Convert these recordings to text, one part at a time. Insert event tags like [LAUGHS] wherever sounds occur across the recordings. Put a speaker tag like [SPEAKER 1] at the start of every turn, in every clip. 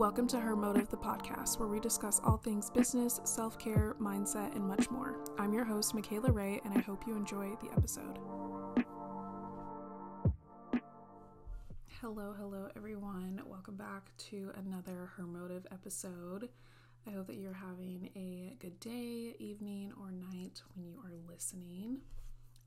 [SPEAKER 1] Welcome to Her Motive, the podcast, where we discuss all things business, self care, mindset, and much more. I'm your host, Michaela Ray, and I hope you enjoy the episode. Hello, hello, everyone. Welcome back to another Her Motive episode. I hope that you're having a good day, evening, or night when you are listening.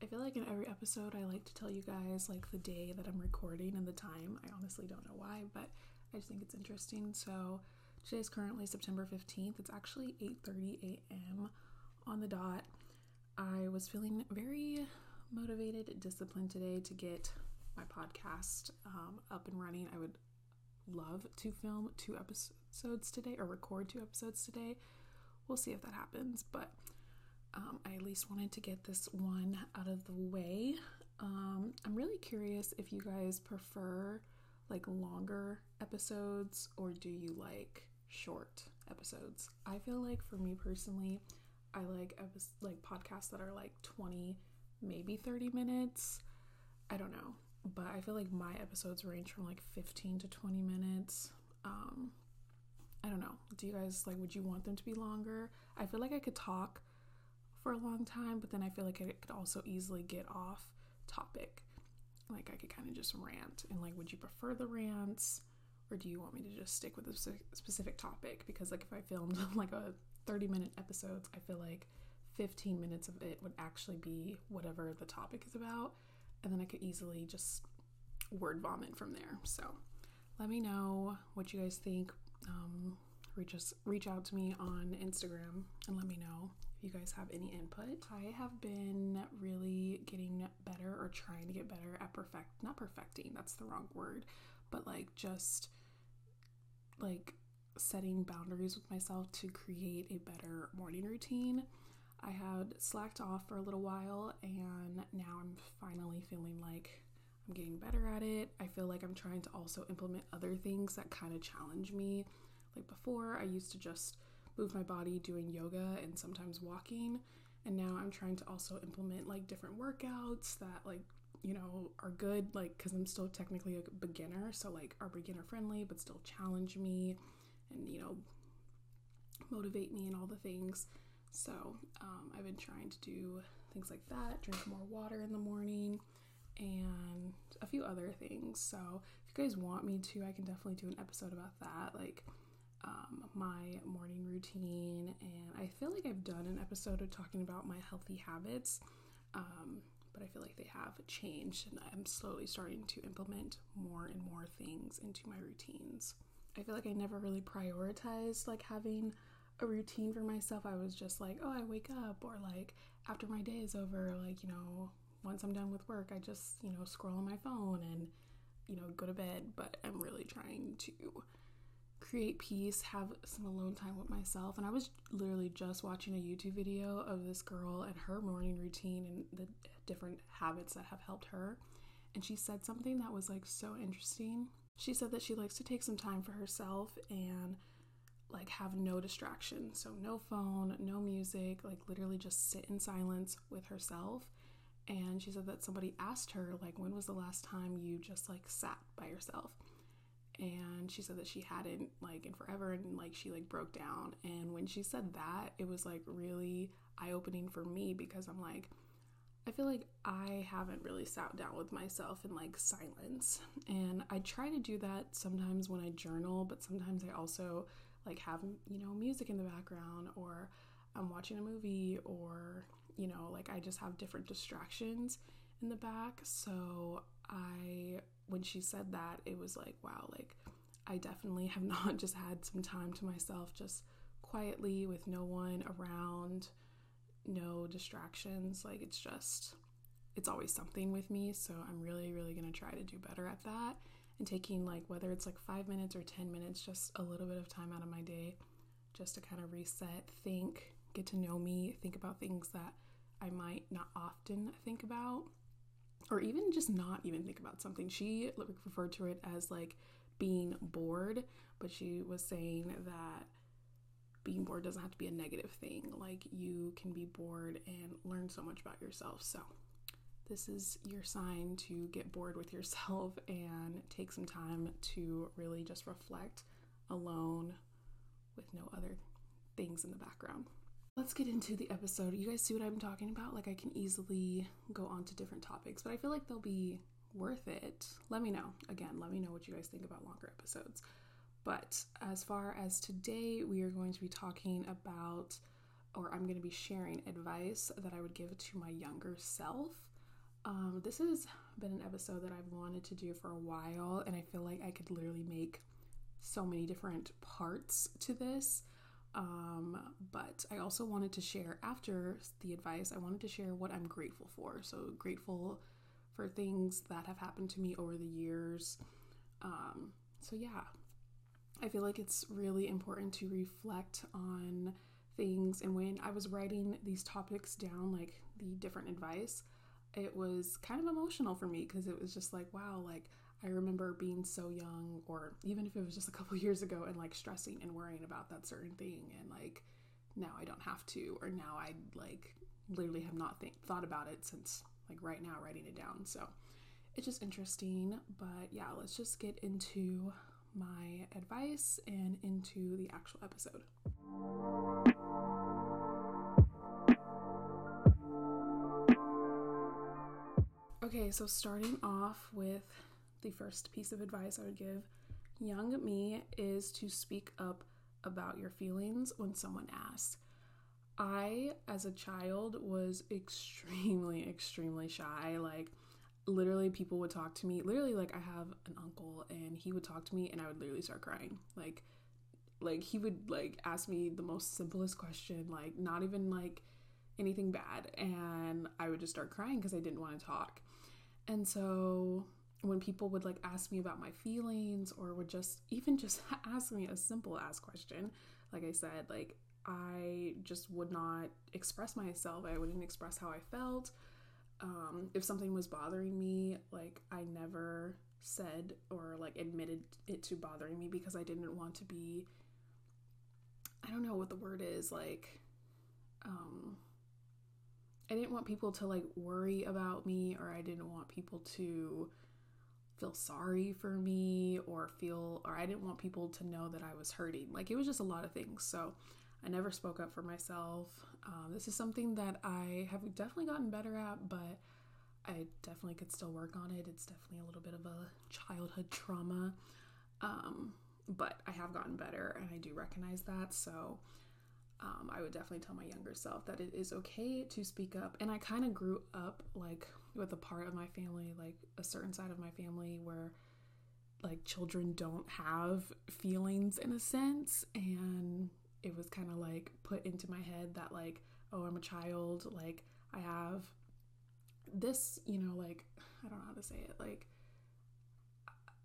[SPEAKER 1] I feel like in every episode, I like to tell you guys like the day that I'm recording and the time. I honestly don't know why, but I just think it's interesting. So today is currently September 15th. It's actually 8:30 a.m. on the dot. I was feeling very motivated, disciplined today to get my podcast um, up and running. I would love to film two episodes today or record two episodes today. We'll see if that happens, but um, I at least wanted to get this one out of the way. Um, I'm really curious if you guys prefer like longer episodes or do you like short episodes? I feel like for me personally, I like epi- like podcasts that are like 20, maybe 30 minutes. I don't know, but I feel like my episodes range from like 15 to 20 minutes. Um I don't know. Do you guys like would you want them to be longer? I feel like I could talk for a long time, but then I feel like I could also easily get off topic like I could kind of just rant and like would you prefer the rants or do you want me to just stick with a specific topic? Because like if I filmed [LAUGHS] like a 30 minute episodes I feel like 15 minutes of it would actually be whatever the topic is about. And then I could easily just word vomit from there. So let me know what you guys think. Um, reach us reach out to me on Instagram and let me know if you guys have any input. I have been really getting better or trying to get better at perfect not perfecting, that's the wrong word, but like just like setting boundaries with myself to create a better morning routine. I had slacked off for a little while and now I'm finally feeling like I'm getting better at it. I feel like I'm trying to also implement other things that kind of challenge me. Like before, I used to just move my body doing yoga and sometimes walking. And now I'm trying to also implement like different workouts that like you know are good like because i'm still technically a beginner so like are beginner friendly but still challenge me and you know motivate me and all the things. So um, i've been trying to do things like that drink more water in the morning and a few other things. So if you guys want me to i can definitely do an episode about that like um, my morning routine, and I feel like I've done an episode of talking about my healthy habits, um, but I feel like they have changed, and I'm slowly starting to implement more and more things into my routines. I feel like I never really prioritized like having a routine for myself. I was just like, oh, I wake up, or like after my day is over, like, you know, once I'm done with work, I just, you know, scroll on my phone and, you know, go to bed. But I'm really trying to create peace, have some alone time with myself. And I was literally just watching a YouTube video of this girl and her morning routine and the different habits that have helped her. And she said something that was like so interesting. She said that she likes to take some time for herself and like have no distractions. So, no phone, no music, like literally just sit in silence with herself. And she said that somebody asked her, like, when was the last time you just like sat by yourself? and she said that she hadn't like in forever and like she like broke down and when she said that it was like really eye-opening for me because i'm like i feel like i haven't really sat down with myself in like silence. And i try to do that sometimes when i journal but sometimes i also like have you know music in the background or i'm watching a movie or you know like i just have different distractions in the back. So i when she said that, it was like, wow, like I definitely have [LAUGHS] not just had some time to myself, just quietly with no one around, no distractions. Like it's just, it's always something with me. So I'm really, really going to try to do better at that and taking like whether it's like five minutes or 10 minutes, just a little bit of time out of my day just to kind of reset, think, get to know me, think about things that I might not often think about or even just not even think about something. She referred to it as like being bored, but she was saying that being bored doesn't have to be a negative thing. Like you can be bored and learn so much about yourself. So, this is your sign to get bored with yourself [LAUGHS] and take some time to really just reflect alone with no other things in the background. Let's get into the episode. You guys see what I'm talking about? Like, I can easily go on to different topics, but I feel like they'll be worth it. Let me know. Again, let me know what you guys think about longer episodes. But as far as today, we are going to be talking about, or I'm going to be sharing advice that I would give to my younger self. Um, this has been an episode that I've wanted to do for a while, and I feel like I could literally make so many different parts to this. Um, but I also wanted to share after the advice, I wanted to share what I'm grateful for. So, grateful for things that have happened to me over the years. Um, so, yeah, I feel like it's really important to reflect on things. And when I was writing these topics down, like the different advice, it was kind of emotional for me because it was just like, wow, like I remember being so young, or even if it was just a couple [LAUGHS] years ago, and like stressing and worrying about that certain thing, and like now I don't have to, or now I like literally have not thought about it since like right now writing it down. So it's just interesting. But yeah, let's just get into my advice and into the actual episode. Okay, so starting off with the first piece of advice I would give young me is to speak up about your feelings when someone asks. I, as a child, was [LAUGHS] extremely, extremely shy. Like, literally, people would talk to me. Literally, like, I have an uncle, and he would talk to me, and I would literally start crying. Like, like he would like ask me the most simplest question, like not even like anything bad, and I would just start crying because I didn't want to talk. And so when people would like ask me about my feelings or would just [LAUGHS] even just ask me a simple ask question like i said like i just would not express myself i wouldn't express how i felt um, if something was bothering me like i never said or like admitted it to bothering me because i didn't want to be i don't know what the word is like um i didn't want people to like worry about me or i didn't want people to feel sorry for me or feel or I didn't want people to know that I was hurting. Like it was just a lot of things. So I never spoke up for myself. Um, this is something that I have definitely gotten better at, but I definitely could still work on it. It's definitely a little bit of a childhood trauma. Um, but I have gotten better and I do recognize that. So um, I would definitely tell my younger self that it is okay to speak up. And I kind of grew up like with a part of my family, like a certain side of my family where like children don't have feelings in a sense. And it was kind of like put into my head that like, oh, I'm a child. Like I have this, you know, like, I don't know how to say it. Like,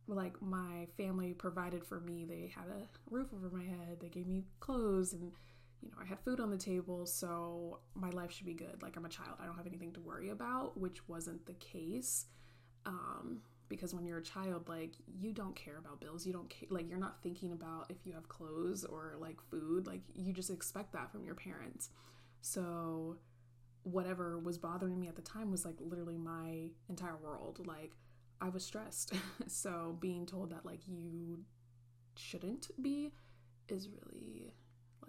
[SPEAKER 1] like my family provided for me. They had a roof over my head. They gave me clothes and you know, I had food on the table, so my life should be good. Like I'm a child, I don't have anything to worry about, which wasn't the case. Um, because when you're a child, like you don't care about bills. You don't care, like you're not thinking about if you have clothes or like food. Like you just expect that from your parents. So whatever was bothering me at the time was like literally my entire world. Like I was stressed. [LAUGHS] so being told that like you shouldn't be is really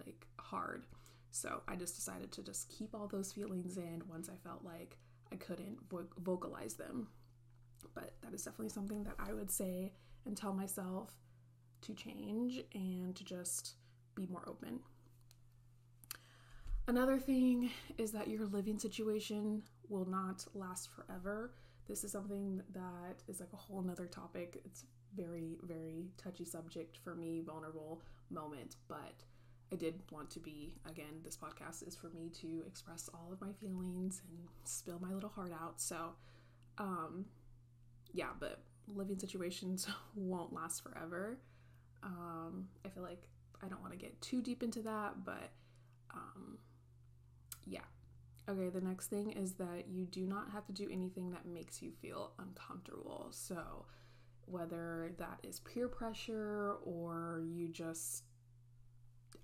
[SPEAKER 1] like hard. So I just decided to just keep all those feelings in once I felt like I couldn't vo- vocalize them. But that is definitely something that I would say and tell myself to change and to just be more open. Another thing is that your living situation will not last forever. This is something that is like a whole nother topic. It's very, very touchy subject for me, vulnerable moment, but I did want to be, again, this podcast is for me to express all of my feelings and spill my little heart out. So, um, yeah, but living situations [LAUGHS] won't last forever. Um, I feel like I don't want to get too deep into that, but um, yeah. Okay, the next thing is that you do not have to do anything that makes you feel uncomfortable. So, whether that is peer pressure or you just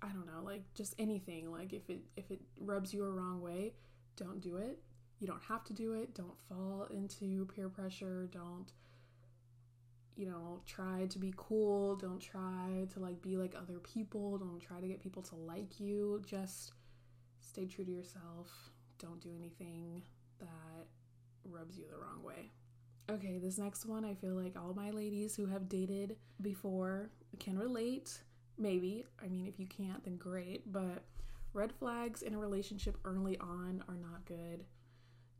[SPEAKER 1] I don't know, like just anything. Like if it if it rubs you a wrong way, don't do it. You don't have to do it. Don't fall into peer pressure. Don't you know, try to be cool. Don't try to like be like other people. Don't try to get people to like you. Just stay true to yourself. Don't do anything that rubs you the wrong way. Okay, this next one, I feel like all my ladies who have dated before can relate. Maybe. I mean, if you can't, then great. But red flags in a relationship early on are not good.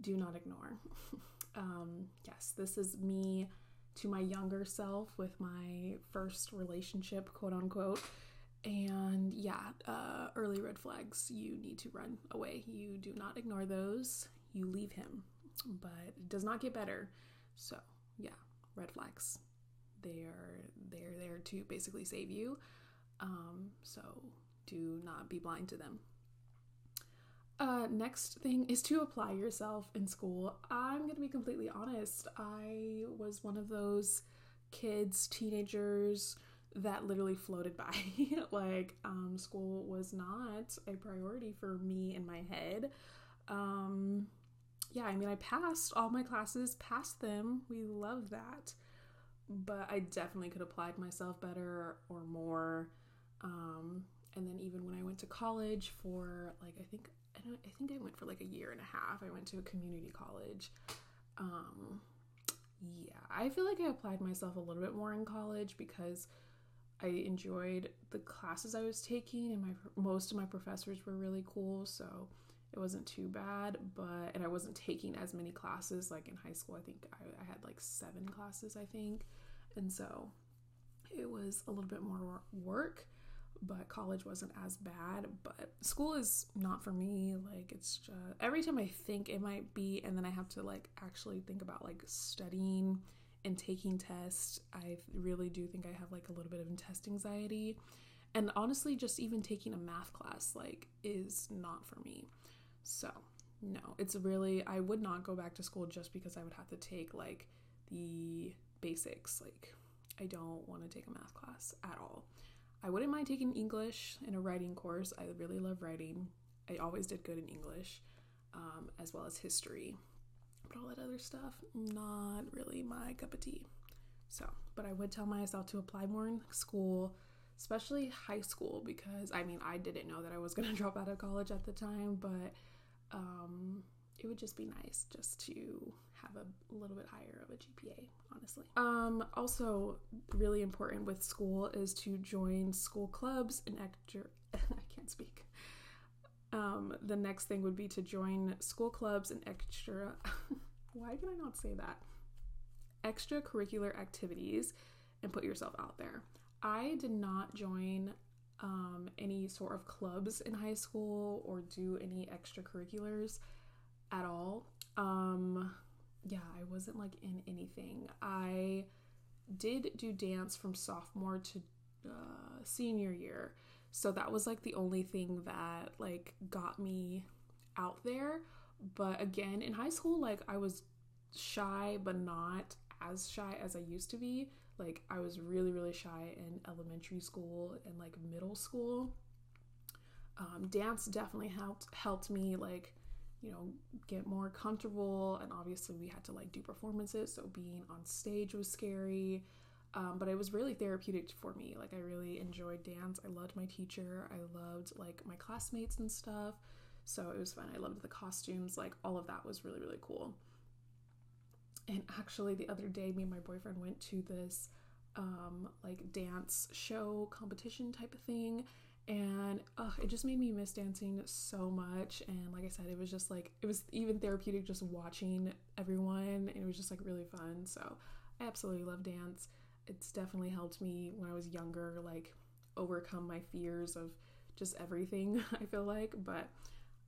[SPEAKER 1] Do not ignore. [LAUGHS] um, yes, this is me to my younger self with my first relationship, quote unquote. And yeah, uh, early red flags, you need to run away. You do not ignore those, you leave him. But it does not get better. So, yeah, red flags. They're they're there to basically save you. Um, so do not be blind to them. Uh, next thing is to apply yourself in school. I'm going to be completely honest. I was one of those kids, teenagers that literally floated by. [LAUGHS] like, um, school was not a priority for me in my head. Um, yeah, I mean, I passed all my classes, passed them. We love that. But I definitely could applied myself better or more. Um, and then even when I went to college for like I think I I think I went for like a year and a half. I went to a community college. Um yeah, I feel like I applied myself a little bit more in college because I enjoyed the classes I was taking and my most of my professors were really cool, so it wasn't too bad, but and I wasn't taking as many classes like in high school. I think I, I had like seven classes, I think. And so it was a little bit more work but college wasn't as bad. But school is not for me. Like, it's just every time I think it might be, and then I have to like actually think about like studying and taking tests, I really do think I have like a little bit of test anxiety. And honestly, just even taking a math class like is not for me. So, no, it's really, I would not go back to school just because I would have to take like the basics. Like, I don't want to take a math class at all. I wouldn't mind taking English in a writing course. I really love writing. I always did good in English, um, as well as history. But all that other stuff, not really my cup of tea. So, but I would tell myself to apply more in school, especially high school, because I mean, I didn't know that I was [LAUGHS] going to drop out of college at the time, but um, it would just be nice just to have a little bit higher of a GPA, honestly. Um, also, really important with school is to join school clubs and extra. [LAUGHS] I can't speak. Um, the next thing would be to join school clubs and extra. [LAUGHS] why can I not say that? Extracurricular activities and put yourself out there. I did not join um, any sort of clubs in high school or do any extracurriculars at all. Um, yeah, I wasn't like in anything. I did do dance from sophomore to uh, senior year. So that was like the only thing that like got me out there. But again, in high school, like I was shy, but not as shy as I used to be. Like I was really, really shy in elementary school and like middle school. Um, dance definitely helped helped me like you know, get more comfortable. And obviously, we had to like do performances, so being on stage was scary. Um, but it was really therapeutic for me. Like, I really enjoyed dance. I loved my teacher. I loved like my classmates and stuff. So it was fun. I loved the costumes. Like, all of that was really, really cool. And actually, the other day, me and my boyfriend went to this um, like dance show competition type of thing and it just made me miss dancing so much. And like i said it was just like it was even therapeutic just watching everyone and it was just like really fun. So i absolutely love dance. It's definitely helped me when i was younger like overcome my fears of just everything [LAUGHS] i feel like. But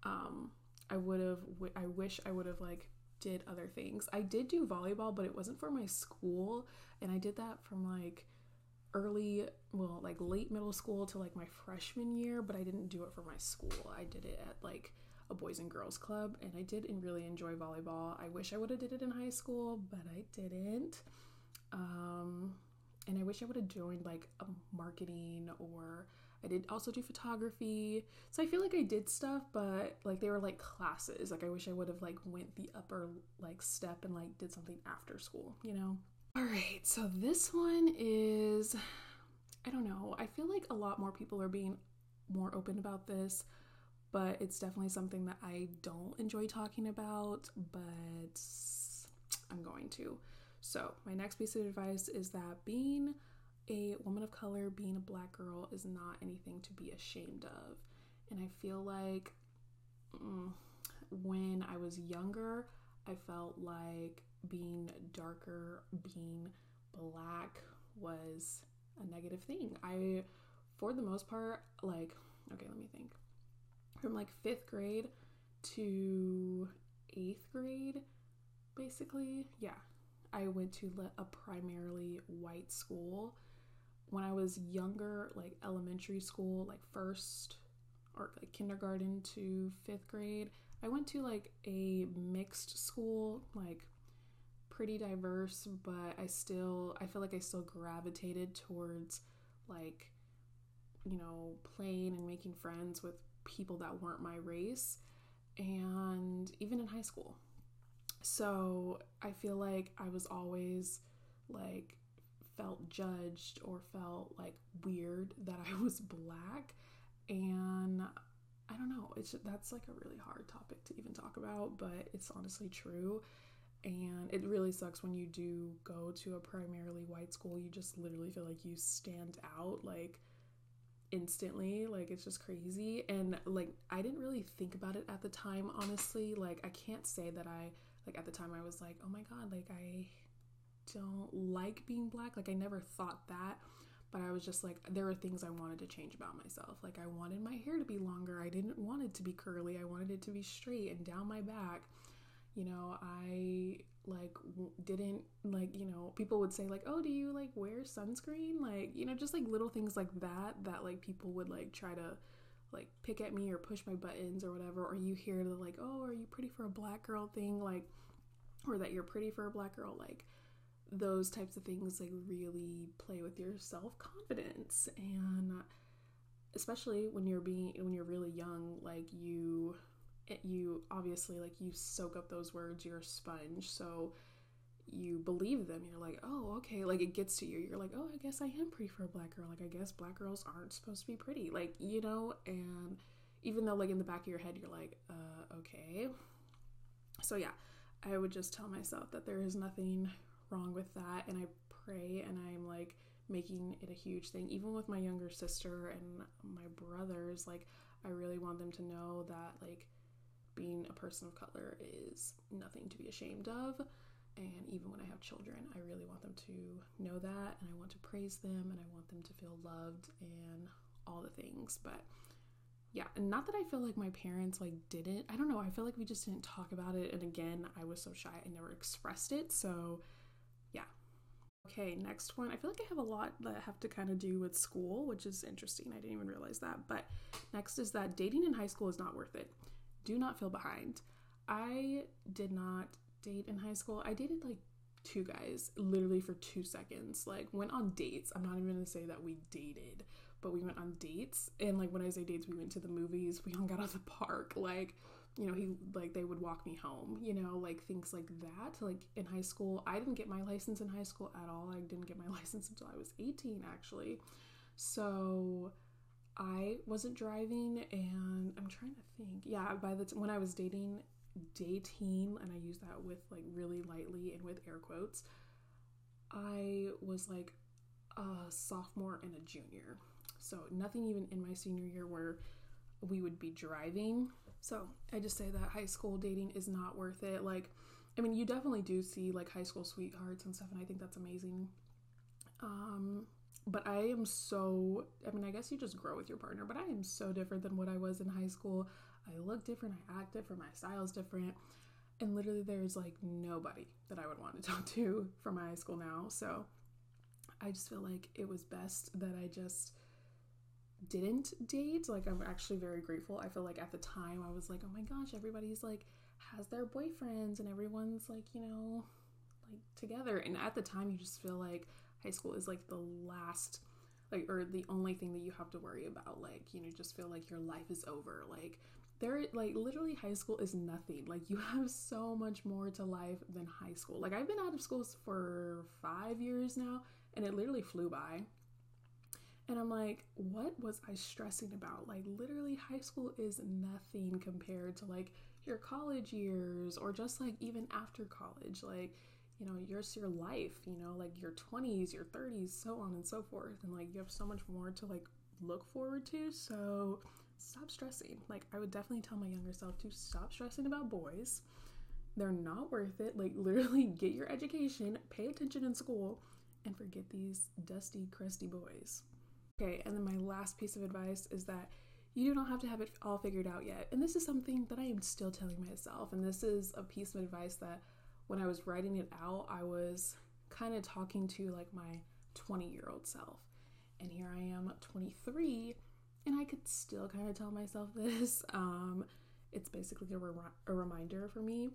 [SPEAKER 1] um i would have i wish i would have like did other things. I did do volleyball but it wasn't for my school. And i did that from like early, well, like late middle school to like my freshman year, but I didn't do it for my school. I did it at like a boys and girls club and I did really enjoy volleyball. I wish I would have did it in high school, but I didn't. Um and I wish I would have joined like a marketing or I did also do photography. So I feel like I did stuff, but like they were like classes. Like I wish I would have like went the upper like step and like did something after school, you know? All right, so this one is, I don't know, I feel like a lot more people are being more open about this, but it's definitely something that I don't enjoy talking about, but I'm going to. So, my next piece of advice is that being a woman of color, being a black girl, is not anything to be ashamed of. And I feel like mm, when I was younger, I felt like being darker, being black was a negative thing. I, for the most part, like, okay, let me think. From like fifth grade to eighth grade, basically, yeah, I went to a primarily white school. When I was younger, like elementary school, like first or like kindergarten to fifth grade, I went to like a mixed school, like pretty diverse, but I still I feel like I still gravitated towards like you know, playing and making friends with people that weren't my race and even in high school. So, I feel like I was always like felt judged or felt like weird [LAUGHS] that I was black and I don't know. It's that's like a really hard topic to even talk about, but it's honestly true. And it really sucks when you do go to a primarily white school. You just literally feel like you stand out like instantly. Like it's just crazy. And like I didn't really think about it at the time, honestly. Like I can't say that I like at the time I was like, "Oh my god, like I don't like being black." Like I never thought that but I was just like, there are things I wanted to change about myself. Like, I wanted my hair to be longer. I didn't want it to be curly. I wanted it to be straight and down my back. You know, I like didn't like, you know, people would say, like, oh, do you like wear sunscreen? Like, you know, just like little things like that, that like people would like try to like pick at me or push my buttons or whatever. Or you hear the like, oh, are you pretty for a black girl thing? Like, or that you're pretty for a black girl. Like, those types of things like really play with your self-confidence and especially when you're being when you're really young like you you obviously like you soak up those words you're a sponge so you believe them you're like oh okay like it gets to you you're like oh i guess i am pretty for a black girl like i guess black girls aren't supposed to be pretty like you know and even though like in the back of your head you're like uh okay. So yeah i would just tell myself that there is nothing wrong with that and I pray and I'm like making it a huge thing. Even with my younger sister and my brothers like I really want them to know that like being a person of color is nothing to be ashamed of and even when I have children I really want them to know that and I want to praise them and I want them to feel loved and all the things but yeah and not that i feel like my parents like didn't i don't know i feel like we just didn't talk about it and again i was so shy i never expressed it so yeah. Okay, next one. I feel like I have a lot that have to kind of do with school, which is interesting. I didn't even realize that. But next is that dating in high school is not worth it. Do not feel behind. I did not date in high school. I dated like two guys literally for two seconds. Like, went on dates. I'm not even gonna say that we dated, but we went on dates. And like, when I say dates, we went to the movies, we hung out at the park. Like, you know, he like they would walk me home, you know, like things like that. Like in high school, I didn't get my license in high school at all. I didn't get my [LAUGHS] license until I was 18 actually. So I wasn't driving and I'm trying to think. Yeah, by the time when I was dating dating and I use that with like really lightly and with air quotes, I was like a sophomore and a junior. So nothing even in my senior year where we would be driving so I just say that high school dating is not worth it. Like, I mean, you definitely do see like high school sweethearts and stuff, and I think that's amazing. Um, but I am so, I mean, I guess you just grow with your partner, but I am so different than what I was in high school. I look different, I act different, my style is different. And literally, there's like nobody that I would want to [LAUGHS] talk to from my high school now. So I just feel like it was best that I just didn't date. Like I'm actually very grateful. I feel like at the time I was like, oh my gosh, everybody's like has their boyfriends and everyone's like, you know, like together. And at the time you just feel like high school is like the last like or the only thing that you have to worry about like you know just feel like your life is over like there like literally high school is nothing like you [LAUGHS] have so much more to life than high school like i've been out of school for five years now and it literally flew by and i'm like what was i stressing about? Like literally high school is nothing compared to like your college years or just like even after college like you know yours your life you know like your 20s your 30s so on and so forth. And like you have so much more to like look forward to. So stop stressing. Like i would definitely tell my younger self to stop stressing about boys. They're not worth it. Like [LAUGHS] literally get your education pay attention in school and forget these dusty crusty boys. Okay and then my last piece of advice is that you do not have to have it all figured out yet. And this is something that i am still telling myself. And this is a piece of advice that when I was writing it out, I was kind of talking to like my 20 year old self. And here I am, 23, and I could still kind of tell myself [LAUGHS] this. Um, it's basically a, re- a reminder for me.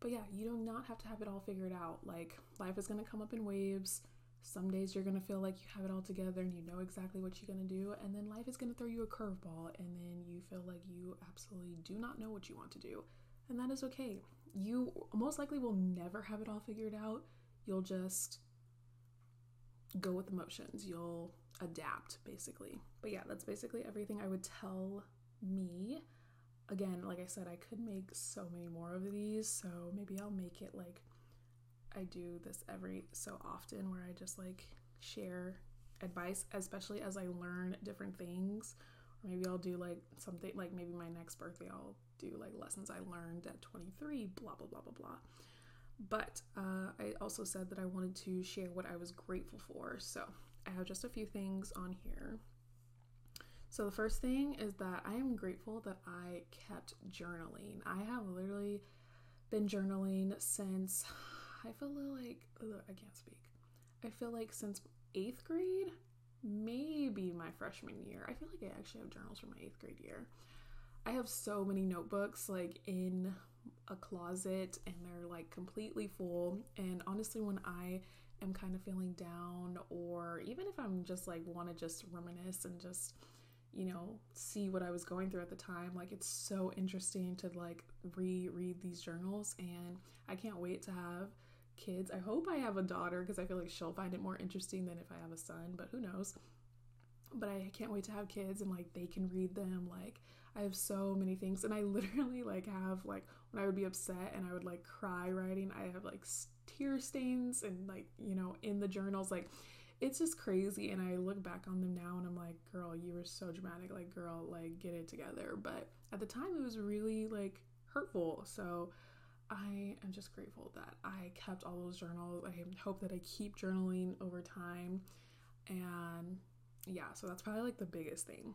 [SPEAKER 1] But yeah, you do not have to have it all figured out. Like, life is going to come up in waves. Some days you're going to feel like you have it all together and you know exactly what you're going to do. And then life is going to throw you a curveball, and then you feel like you absolutely do not know what you want to do. And that is okay you most likely will never have it all figured out. You'll just go with emotions. You'll adapt, basically. But yeah, that's basically everything I would tell me. Again, like I said, I could make so many more of these, so maybe I'll make it like I do this every so often where I just like share advice, especially as I learn different things. Or maybe I'll do like something like maybe my next birthday, I'll do like lessons I learned at 23, blah, blah, blah, blah, blah. But uh, I also said that I wanted to share what I was grateful for. So I have just a few things on here. So the first thing is that I am grateful that I kept journaling. I have literally been journaling since I feel like ugh, I can't speak. I feel like since eighth grade, maybe my freshman year. I feel like I actually have journals from my eighth grade year. I have so many notebooks like in a closet and they're like completely full. And honestly, when I am kind of feeling down, or even if I'm just like want to just reminisce and just, you know, see what I was going through at the time, like it's so interesting to like reread these journals. And I can't wait to have kids. I hope I have a daughter because I feel like she'll find it more interesting than if I have a son, but who knows. But I can't wait to have kids and like they can read them. Like, I have so many things, and I [LAUGHS] literally like have like when I would be upset and I would like cry writing, I have like tear stains and like you know in the journals like it's just crazy and i look back on them now and i'm like girl you were so dramatic like girl like get it together. But at the time it was really like hurtful so i am just grateful that i kept all those journals i hope that i keep journaling over time and yeah so that's probably like the biggest thing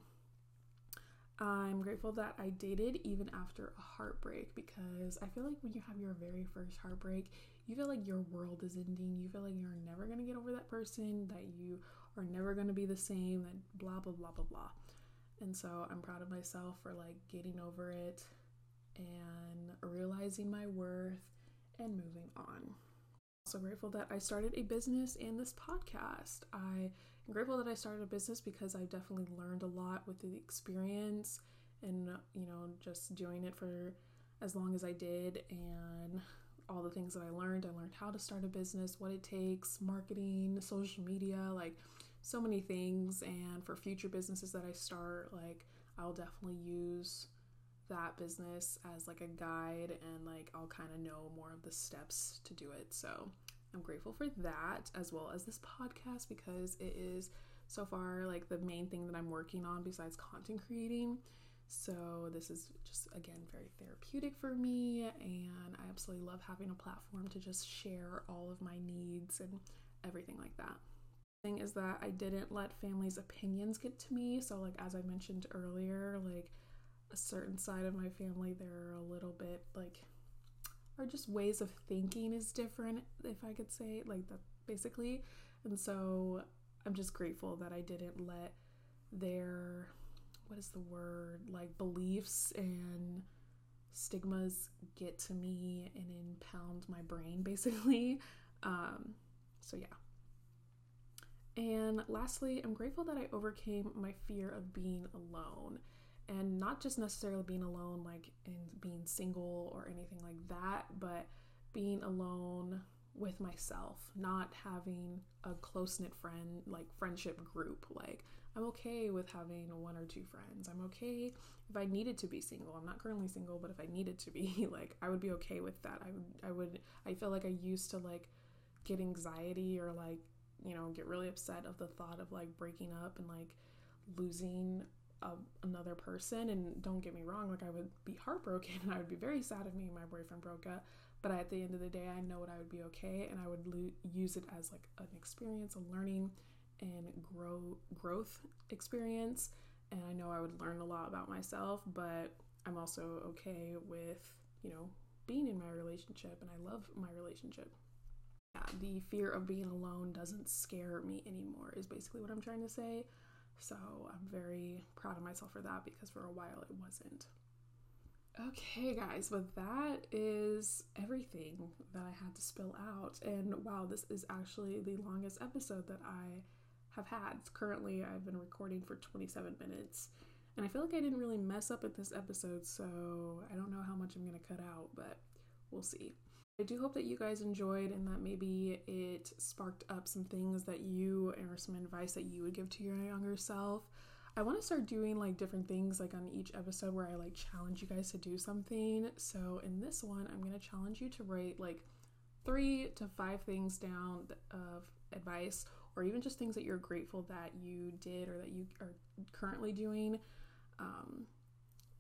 [SPEAKER 1] I'm grateful that I dated even after a heartbreak because I feel like when you have your very first heartbreak, you feel like your world is ending. You feel like you're never going to get over that person, that you are never going to be the same, that blah, blah, blah, blah, blah. And so I'm proud of myself for like getting over it and realizing my worth and moving on. Also grateful that I started a business and this podcast. I I'm grateful that I started a business because I've definitely learned a lot with the experience and, you know, just doing it for as long as I did and all the things that I learned. I learned how to start a business, what it takes, marketing, social media, like so many things. And for future businesses that I start, like I'll definitely use that business as like a guide and like I'll kind of know more of the steps to do it. So I'm grateful for that as well as this podcast because it is so far like the main thing that I'm working on besides content creating. So this is just again very therapeutic for me and I absolutely love having a platform to just share all of my needs and everything like that. Thing is that I didn't let family's opinions get to me. So like as I mentioned earlier, like a certain side of my family they're a little bit like or just ways of thinking is different, if I could say like that basically. And so I'm just grateful that I didn't let their what is the word like beliefs and stigmas get to me and impound my brain [LAUGHS] basically. Um so yeah. And lastly, I'm grateful that I overcame my fear of being alone and not just necessarily being alone, like in being single or anything like that, but being alone with myself, not having a close knit friend, like friendship group. Like, I'm okay with having one or two friends. I'm okay if I needed to be single. I'm not currently single, but if I needed to be, [LAUGHS] like, I would be okay with that. I would, I would, I feel like I used to like get anxiety or like, you know, get really upset of the thought of like breaking up and like losing a, another person. And don't get me wrong, like, I would be heartbroken [LAUGHS] and I would be very sad if me and my boyfriend broke up. But at the end of the day, I know what I would be okay, and I would lo- use it as like an experience, a learning and grow growth experience. And I know I would learn a lot about myself, but I'm also okay with you know being in my relationship, and I love my relationship. Yeah, the fear of being alone doesn't scare me anymore. Is basically what I'm trying to say. So I'm very proud of myself for that because for a while it wasn't. Okay, guys, but that is everything that I had to spill out. And wow, this is actually the longest episode that I have had. Currently, I've been recording for 27 minutes. And I feel like I didn't really mess up at this episode, so I don't know how much I'm going to cut out, but we'll see. I do hope that you guys enjoyed and that maybe it sparked up some things that you or some advice that you would give to your younger self. I want to start doing like different things like on each episode where I like challenge you guys to do something. So in this one, I'm going to challenge you to write like 3 to 5 things down of advice or even just things that you're grateful that you did or that you are currently doing. Um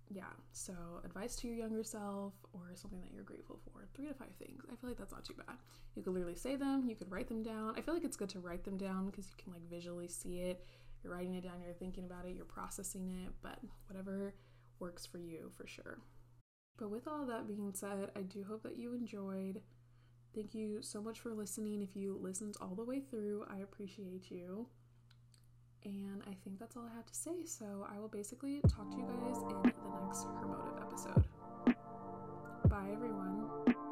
[SPEAKER 1] yeah, so advice to your younger self or something that you're grateful for. Three to five things. I feel like that's not too bad. You could literally say them, you could write them down. I feel like it's good to write them down because you can like visually see it you're writing it down, you're thinking about it, you're processing it, but whatever works for you for sure. But with all that being said, I do hope that you enjoyed. Thank you so much for listening. If you listened all the way through, I appreciate you. And I think that's all I have to say. So I will basically talk to you guys in the next Hermotive episode. Bye, everyone.